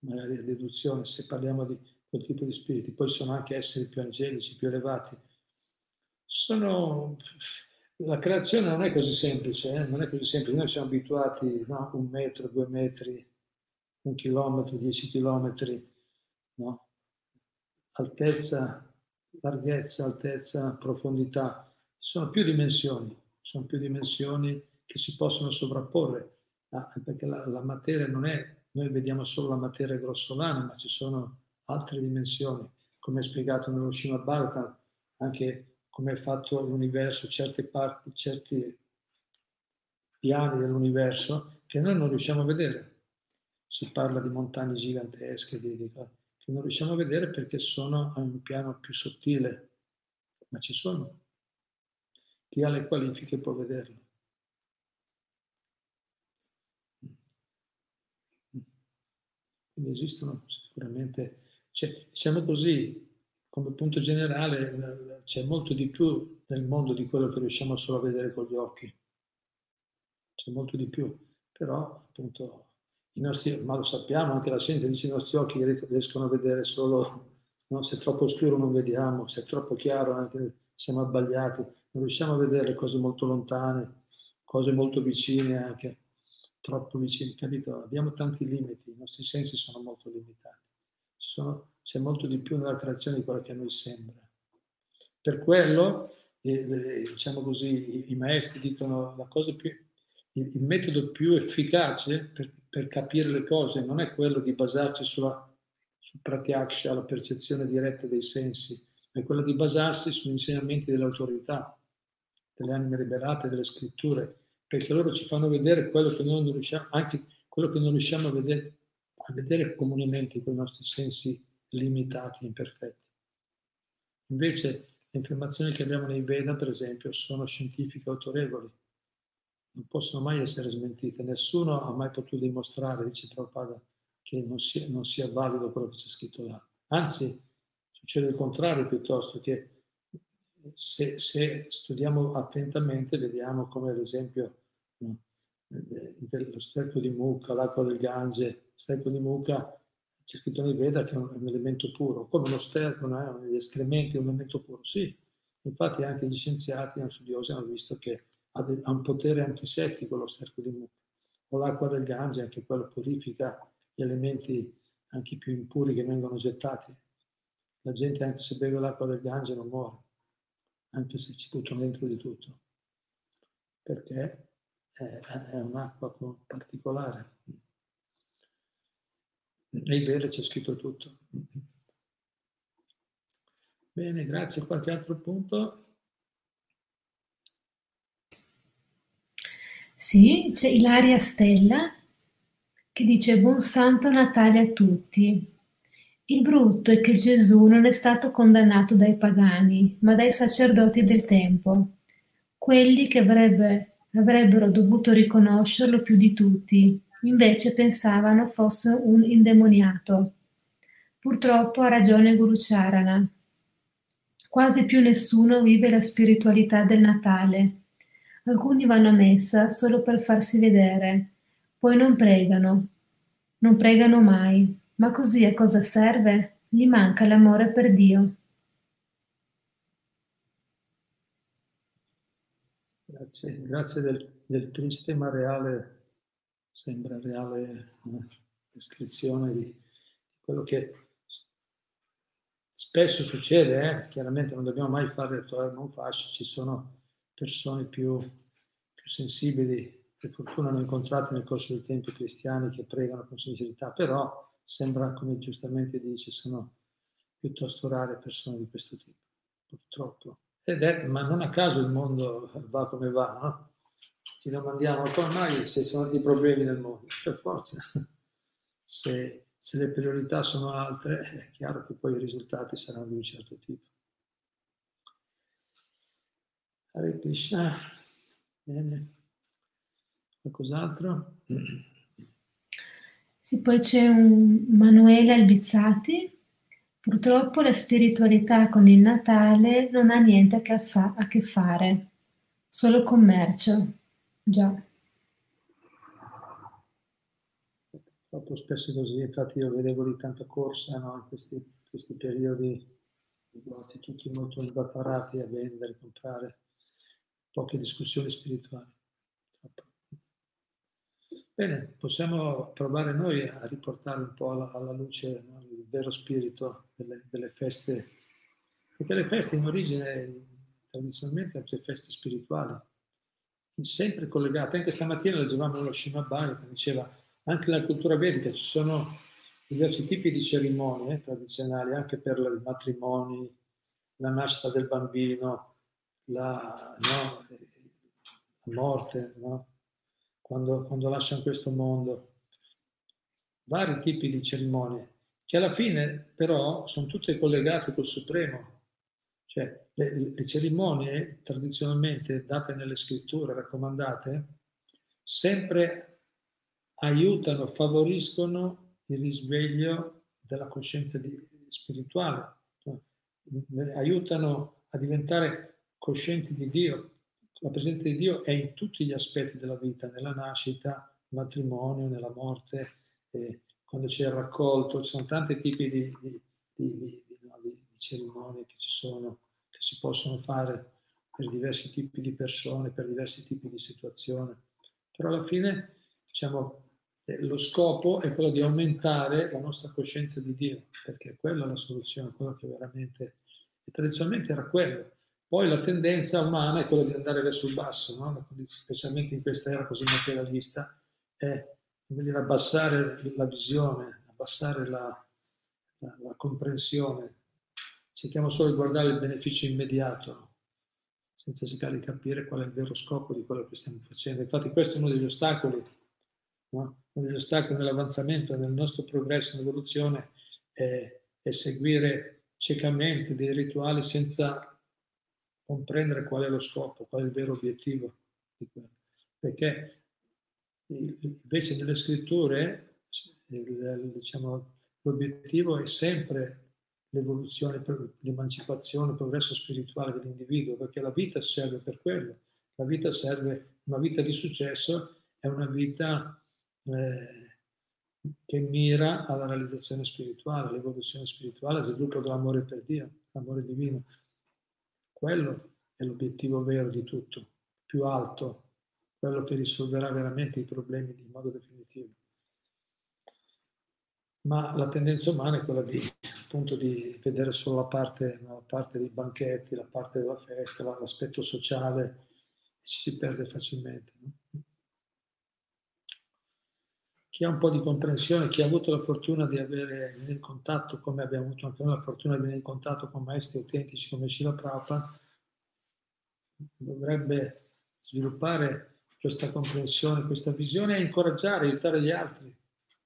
Magari a deduzione, se parliamo di quel tipo di spiriti, poi sono anche esseri più angelici, più elevati. Sono la creazione non è così semplice, eh? non è così semplice. Noi siamo abituati a no? un metro, due metri, un chilometro, dieci chilometri, no? altezza, larghezza, altezza, profondità. Sono più dimensioni, sono più dimensioni che si possono sovrapporre, ah, perché la, la, materia non è, noi vediamo solo la materia grossolana, ma ci sono altre dimensioni, come spiegato nello Shima Bhagavatam, anche come è fatto l'universo, certe parti, certi piani dell'universo che noi non riusciamo a vedere. Si parla di montagne gigantesche, di, di, che non riusciamo a vedere perché sono a un piano più sottile, ma ci sono. Chi ha le qualifiche può vederlo. Quindi esistono sicuramente, cioè, diciamo così, come punto generale c'è molto di più nel mondo di quello che riusciamo solo a vedere con gli occhi. C'è molto di più, però appunto nostri, ma lo sappiamo, anche la scienza dice che i nostri occhi riescono a vedere solo, no? se è troppo scuro non vediamo, se è troppo chiaro anche siamo abbagliati, non riusciamo a vedere cose molto lontane, cose molto vicine anche, troppo vicine, capito? Abbiamo tanti limiti, i nostri sensi sono molto limitati. Sono, c'è molto di più nella creazione di quello che a noi sembra. Per quello, eh, diciamo così, i, i, maestri dicono la cosa più, il, il metodo più efficace per, per, capire le cose non è quello di basarci sulla, sul pratyaksha, la percezione diretta dei sensi, è quello di basarsi sugli insegnamenti dell'autorità, delle anime liberate, delle scritture, perché loro ci fanno vedere quello che noi non riusciamo, anche quello che non riusciamo a vedere, a vedere comunemente con i nostri sensi limitati imperfetti. Invece le informazioni che abbiamo nei Veda, per esempio, sono scientifiche autorevoli, non possono mai essere smentite. Nessuno ha mai potuto dimostrare, dice Prabhupada, che non sia, non sia valido quello che c'è scritto là. Anzi, succede il contrario piuttosto, che se, se studiamo attentamente vediamo come ad esempio no, dello stretto di Mucca, l'acqua del Gange, lo stretto di Mucca c'è scritto nel Veda che è un, elemento puro, come lo sterco, eh, gli escrementi è un elemento puro. Sì, infatti anche gli scienziati, gli studiosi hanno visto che ha un potere antisettico lo sterco di Mucca, o l'acqua del Gange, anche quello purifica gli elementi anche più impuri che vengono gettati. La gente anche se beve l'acqua del Gange non muore, anche se ci buttano dentro di tutto, perché è, è un'acqua particolare. Nei veri c'è scritto tutto. Bene, grazie. Qualche altro punto? Sì, c'è Ilaria Stella che dice buon santo Natale a tutti. Il brutto è che Gesù non è stato condannato dai pagani, ma dai sacerdoti del tempo, quelli che avrebbe, avrebbero dovuto riconoscerlo più di tutti, invece pensavano fosse un indemoniato. Purtroppo ha ragione Guru Charana. Quasi più nessuno vive la spiritualità del Natale. Alcuni vanno a messa solo per farsi vedere, poi non pregano, non pregano mai, ma così a cosa serve? Gli manca l'amore per Dio. Grazie, grazie del, del triste ma reale, sembra reale eh, descrizione di, quello che spesso succede, eh? chiaramente non dobbiamo mai fare il non fascio, ci sono persone più, più sensibili per fortuna hanno incontrato nel corso del tempo cristiani che pregano con sincerità, però sembra, come giustamente dice, sono piuttosto rare persone di questo tipo, purtroppo. Ed è, ma non a caso il mondo va come va, no? Ci domandiamo come mai se sono dei problemi nel mondo, per forza. Se, se le priorità sono altre, è chiaro che poi i risultati saranno di un certo tipo. Hare Krishna. Bene. Qualcos'altro? Sì, poi c'è un Manuele Albizzati. Purtroppo la spiritualità con il Natale non ha niente a che, fa- a che fare, solo commercio. Già. Troppo spesso così, infatti io vedevo di tanta corsa no? in questi, questi periodi, negozi tutti molto imbaparati a vendere, comprare, poche discussioni spirituali. Bene, possiamo provare noi a riportare un po' alla, alla luce no, il vero spirito delle, delle, feste, perché le feste in origine tradizionalmente erano feste spirituali, sempre collegate. Anche stamattina leggevamo lo Shimabhani che diceva anche nella cultura vedica ci sono diversi tipi di cerimonie tradizionali, anche per i matrimoni, la nascita del bambino, la, no, la morte, no? quando, quando lasciano questo mondo, vari tipi di cerimonie, che alla fine però sono tutte collegate col Supremo. Cioè le, le cerimonie tradizionalmente date nelle scritture, raccomandate, sempre aiutano, favoriscono il risveglio della coscienza di, spirituale, aiutano a diventare coscienti di Dio, la presenza di Dio è in tutti gli aspetti della vita, nella nascita, nel matrimonio, nella morte, eh, quando c'è il raccolto, ci sono tanti tipi di, di, di, di, cerimonie che ci sono, che si possono fare per diversi tipi di persone, per diversi tipi di situazioni. Però alla fine, diciamo, eh, lo scopo è quello di aumentare la nostra coscienza di Dio, perché quella è la soluzione, quello che veramente, e tradizionalmente era quello poi la tendenza umana è quella di andare verso il basso, no? specialmente in questa era così materialista, è dire, abbassare la visione, abbassare la, la, la comprensione. Cerchiamo solo di guardare il beneficio immediato, senza cercare di capire qual è il vero scopo di quello che stiamo facendo. Infatti questo è uno degli ostacoli no? uno degli ostacoli nell'avanzamento, nel nostro progresso, nell'evoluzione, è, è seguire ciecamente dei rituali senza comprendere qual è lo scopo, qual è il vero obiettivo di quello. Perché invece nelle scritture il, diciamo, l'obiettivo è sempre l'evoluzione, l'emancipazione, il progresso spirituale dell'individuo, perché la vita serve per quello. La vita serve, una vita di successo è una vita eh, che mira alla realizzazione spirituale, all'evoluzione spirituale, al sviluppo dell'amore per Dio, l'amore divino. Quello è l'obiettivo vero di tutto, più alto, quello che risolverà veramente i problemi in modo definitivo. Ma la tendenza umana è quella di, appunto, di vedere solo la parte, la parte dei banchetti, la parte della festa, l'aspetto sociale, ci si perde facilmente. No? Chi ha un po' di comprensione, chi ha avuto la fortuna di avere in contatto, come abbiamo avuto anche noi la fortuna di venire in contatto con maestri autentici come Shila Prabhupada, dovrebbe sviluppare questa comprensione, questa visione e incoraggiare, aiutare gli altri,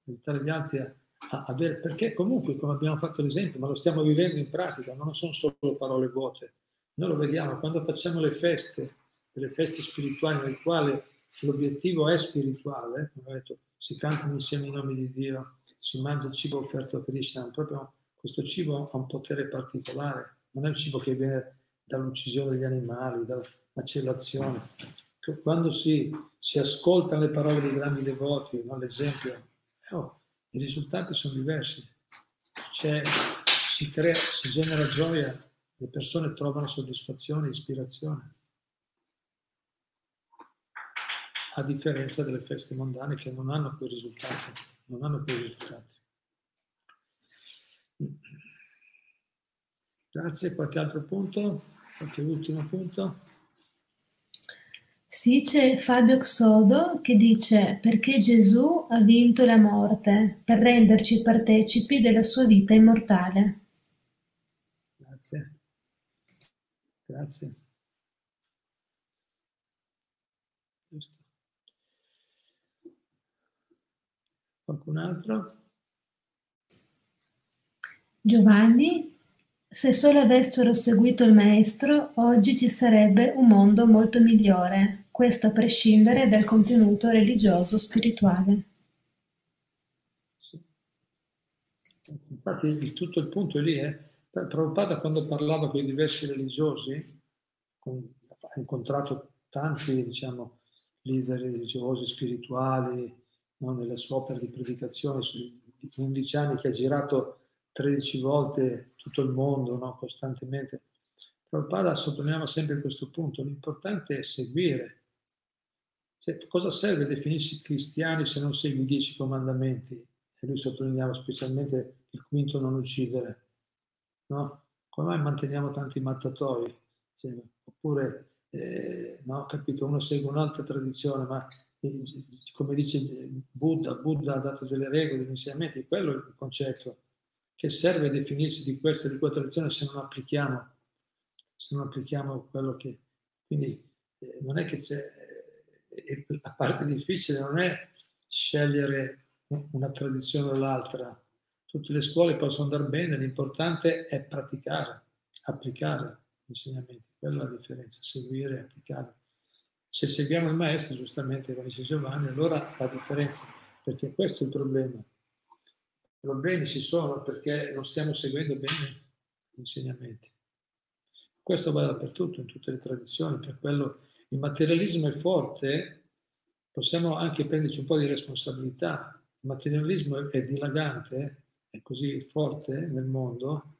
aiutare gli altri a, a avere, perché comunque, come abbiamo fatto l'esempio, ma lo stiamo vivendo in pratica, non sono solo parole vuote. Noi lo vediamo quando facciamo le feste, delle feste spirituali nel quale l'obiettivo è spirituale, come ho detto, si cantano insieme i nomi di Dio, si mangia il cibo offerto a Krishna, proprio questo cibo ha un potere particolare, non è un cibo che viene dall'uccisione degli animali, dalla macellazione. Quando si, si ascoltano le parole dei grandi devoti, no? l'esempio, oh, i risultati sono diversi. C'è, si, crea, si genera gioia, le persone trovano soddisfazione, ispirazione. A differenza delle feste mondane che non hanno quei risultati, non hanno quei risultati. Grazie, qualche altro punto? Qualche ultimo punto? Sì, c'è Fabio Xodo che dice perché Gesù ha vinto la morte per renderci partecipi della sua vita immortale. Grazie. Grazie. Giusto. Qualcun altro? Giovanni se solo avessero seguito il Maestro, oggi ci sarebbe un mondo molto migliore, questo a prescindere dal contenuto religioso spirituale. Infatti il, tutto il punto è lì, eh. Prabhupada quando parlava con i diversi religiosi, con, ha incontrato tanti, diciamo, leader religiosi, spirituali, no? nelle sue opere di predicazione, sui 11 anni che ha girato 13 volte tutto il mondo, no? costantemente. Prabhupada sottolineava sempre questo punto, l'importante è seguire. Cioè, cosa serve definirsi cristiani se non segui i dieci comandamenti? E lui sottolineava specialmente il quinto non uccidere. No? Come mai manteniamo tanti mattatoi? Cioè, oppure, eh, no, capito, uno segue un'altra tradizione, ma eh, come dice Buddha, Buddha ha dato delle regole, degli insegnamenti, quello è il concetto che serve definirsi di questa e di quella tradizione se non applichiamo, se non applichiamo quello che... Quindi eh, non è che c'è... La parte difficile non è scegliere una tradizione o l'altra. Tutte le scuole possono andare bene, l'importante è praticare, applicare gli insegnamenti. Quella è la differenza, seguire e applicare. Se seguiamo il maestro, giustamente come dice Giovanni, allora la differenza, perché questo è il problema problemi ci sono perché non stiamo seguendo bene gli insegnamenti. Questo va dappertutto, in tutte le tradizioni, per quello il materialismo è forte, possiamo anche prenderci un po' di responsabilità. Il materialismo è dilagante, è così forte nel mondo,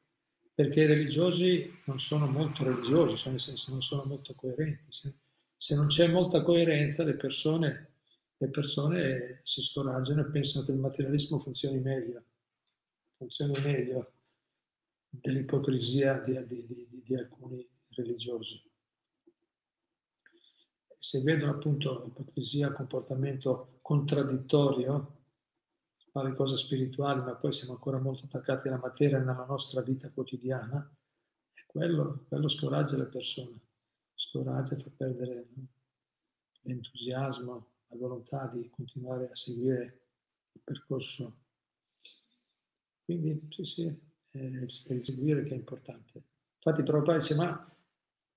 perché i religiosi non sono molto religiosi, cioè nel senso non sono molto coerenti. Se, se non c'è molta coerenza, le persone, le persone si scoraggiano e pensano che il materialismo funzioni meglio funzioni meglio dell'ipocrisia di, di, di, di alcuni religiosi. Se vedono appunto ipocrisia, comportamento contraddittorio, si parla di cose spirituali, ma poi siamo ancora molto attaccati alla materia nella nostra vita quotidiana, quello, quello scoraggia le persone, scoraggia fa perdere l'entusiasmo, la volontà di continuare a seguire il percorso. Quindi sì, sì, è il, seguire che è importante. Infatti Prabhupada dice, ma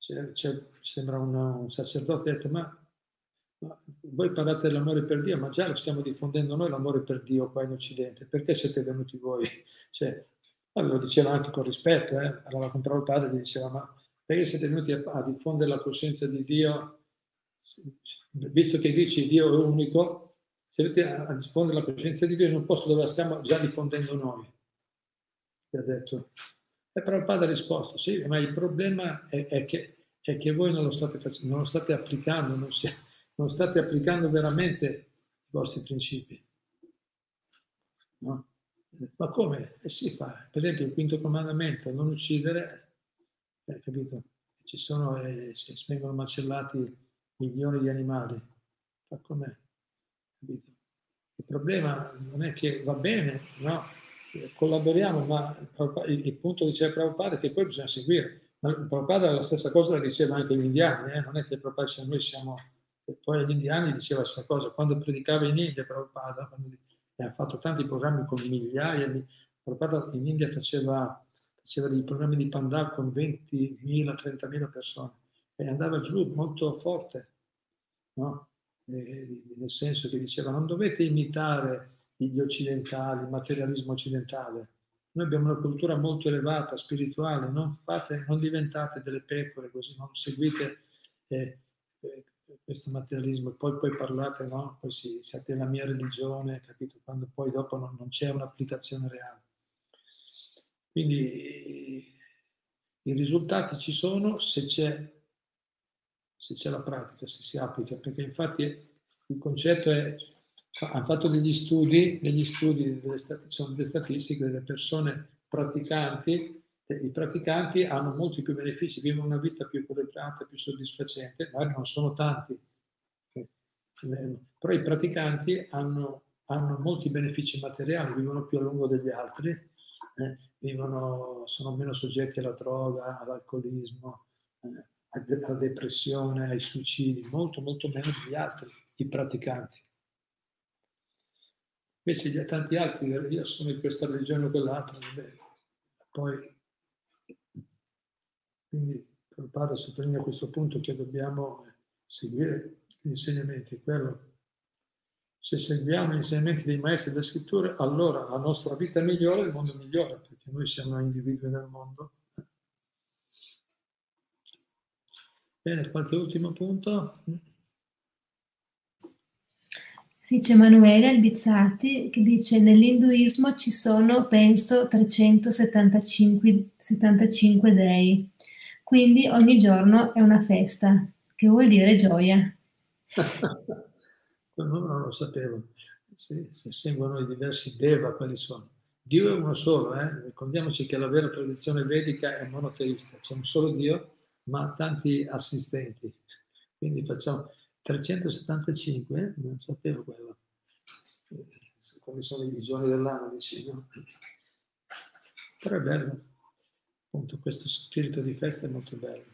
c'è, c'è, sembra una, un sacerdote, ha detto, ma, ma, voi parlate dell'amore per Dio, ma già lo stiamo diffondendo noi l'amore per Dio qua in Occidente, perché siete venuti voi? (laughs) Cioè, lo diceva anche con rispetto, eh? parlava con Prabhupada e gli diceva, ma perché siete venuti a, a diffondere la coscienza di Dio, visto che dici Dio è unico, siete a, a diffondere la coscienza di Dio in un posto dove la stiamo già diffondendo noi. Ti ha detto. E Prabhupada ha risposto, sì, ma il problema è, è, che, è che, voi non lo state, facendo, non lo state applicando, non, si, non state applicando veramente i vostri principi. No? Ma come? E si fa. Per esempio il quinto comandamento, non uccidere, eh, capito? Ci sono, eh, vengono macellati milioni di animali. Ma com'è? Capito? Il problema non è che va bene, no? collaboriamo, ma il, il punto diceva Prabhupada è che poi bisogna seguire. Prabhupada la stessa cosa la diceva anche agli indiani, eh? non è che Prabhupada noi siamo... E poi agli indiani diceva la stessa cosa. Quando predicava in India Prabhupada, e ha fatto tanti programmi con migliaia di... Prabhupada in India faceva, faceva dei programmi di Pandal con 20.000, 30.000 persone e andava giù molto forte, no? e, nel senso che diceva non dovete imitare gli occidentali, il materialismo occidentale. Noi abbiamo una cultura molto elevata, spirituale, non, fate, non diventate delle pecore così, non seguite eh, eh, questo materialismo e poi, poi parlate, no? Poi sì, siate la mia religione, capito? Quando poi dopo non, non c'è un'applicazione reale. Quindi i risultati ci sono se c'è, se c'è la pratica, se si applica, perché infatti il concetto è hanno fatto degli studi, degli studi delle, sono delle statistiche delle persone praticanti, i praticanti hanno molti più benefici, vivono una vita più equilibrata, più soddisfacente, magari non sono tanti, però i praticanti hanno, hanno molti benefici materiali, vivono più a lungo degli altri, eh, vivono, sono meno soggetti alla droga, all'alcolismo, eh, alla depressione, ai suicidi, molto molto meno degli altri, i praticanti. Invece gli tanti altri, io sono in questa religione o quell'altra, poi quindi Prabhupada sottolinea questo punto che dobbiamo seguire gli insegnamenti, quello se seguiamo gli insegnamenti dei maestri delle scritture, allora la nostra vita è migliore, il mondo è migliore, perché noi siamo individui nel mondo. Bene, qualche ultimo punto? Sì, c'è Emanuele Albizzati che dice nell'induismo ci sono, penso, 375 75 dei, quindi ogni giorno è una festa, che vuol dire gioia. (laughs) Non lo sapevo. Se, se seguono i diversi Deva, quali sono? Dio è uno solo, eh? ricordiamoci che la vera tradizione vedica è monoteista, c'è un solo Dio, ma tanti assistenti. Quindi facciamo 375, non sapevo quello. Quali sono i giorni dell'anno, dici, no? Però è bello, appunto, questo spirito di festa è molto bello.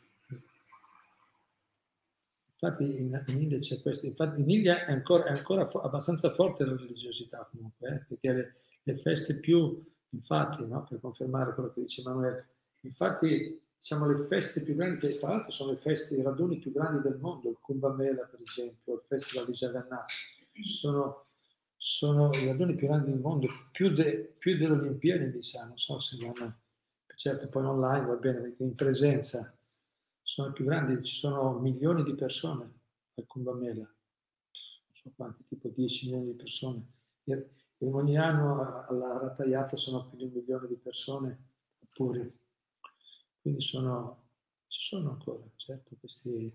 Infatti in, in India c'è questo, infatti in India è ancora, è ancora fo- abbastanza forte la religiosità comunque, eh? perché le, le, feste più, infatti, no? per confermare quello che dice Emanuele, infatti diciamo, le feste più grandi, che tra l'altro sono le feste, i raduni più grandi del mondo, il Kumbh Mela per esempio, il Festival di Jagannath, sono, sono i raduni più grandi del mondo, più, de, più delle Olimpiadi diciamo, non so se vanno, certo poi online va bene, in presenza sono i più grandi, ci sono milioni di persone al Kumbh Mela, non so quanti, tipo 10 milioni di persone, e ogni anno alla Ratayata sono più di un milione di persone pure quindi sono, ci sono ancora, certo, queste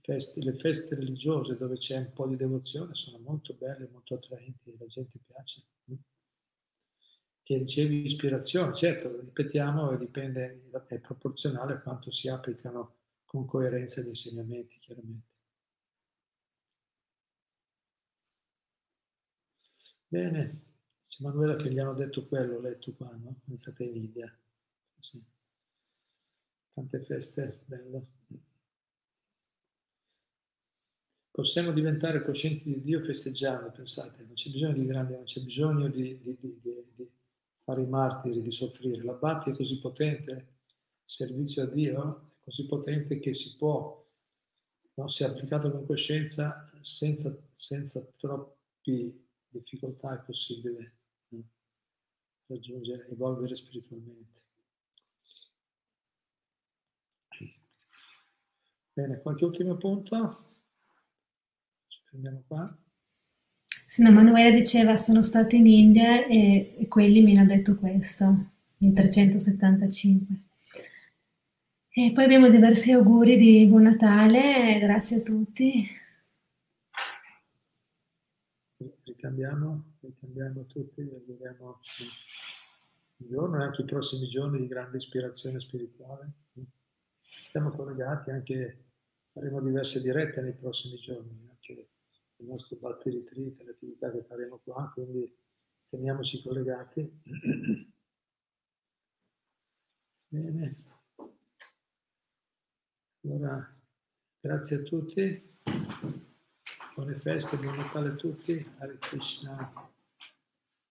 feste, le feste religiose dove c'è un po' di devozione sono molto belle, molto attraenti, la gente piace. E ricevi ispirazione, certo, ripetiamo, dipende, è proporzionale a quanto si applicano con coerenza gli insegnamenti, chiaramente. Bene, c'è Manuela che gli hanno detto quello, ho letto qua, no? È stata in India. Sì tante feste, bello. possiamo diventare coscienti di Dio festeggiando, pensate, non c'è bisogno di grandi, non c'è bisogno di, di, di, di fare i martiri, di soffrire. La Bhakti è così potente, il servizio a Dio è così potente che si può, no, se applicato con coscienza, senza, senza troppi difficoltà è possibile raggiungere, evolvere spiritualmente. Bene, qualche ultimo punto? Prendiamo qua. Sina Manuela diceva sono stata in India e, e quelli mi hanno detto questo, in 375. E poi abbiamo diversi auguri di buon Natale, grazie a tutti. Ricambiamo, ricambiamo tutti, auguriamo un giorno e anche i prossimi giorni di grande ispirazione spirituale. Stiamo collegati anche, faremo diverse dirette nei prossimi giorni, anche il nostro battery retreat, attività che faremo qua, quindi teniamoci collegati. (clears throat) Bene. Allora, grazie a tutti, buone feste, buon Natale a tutti, Hare Krishna.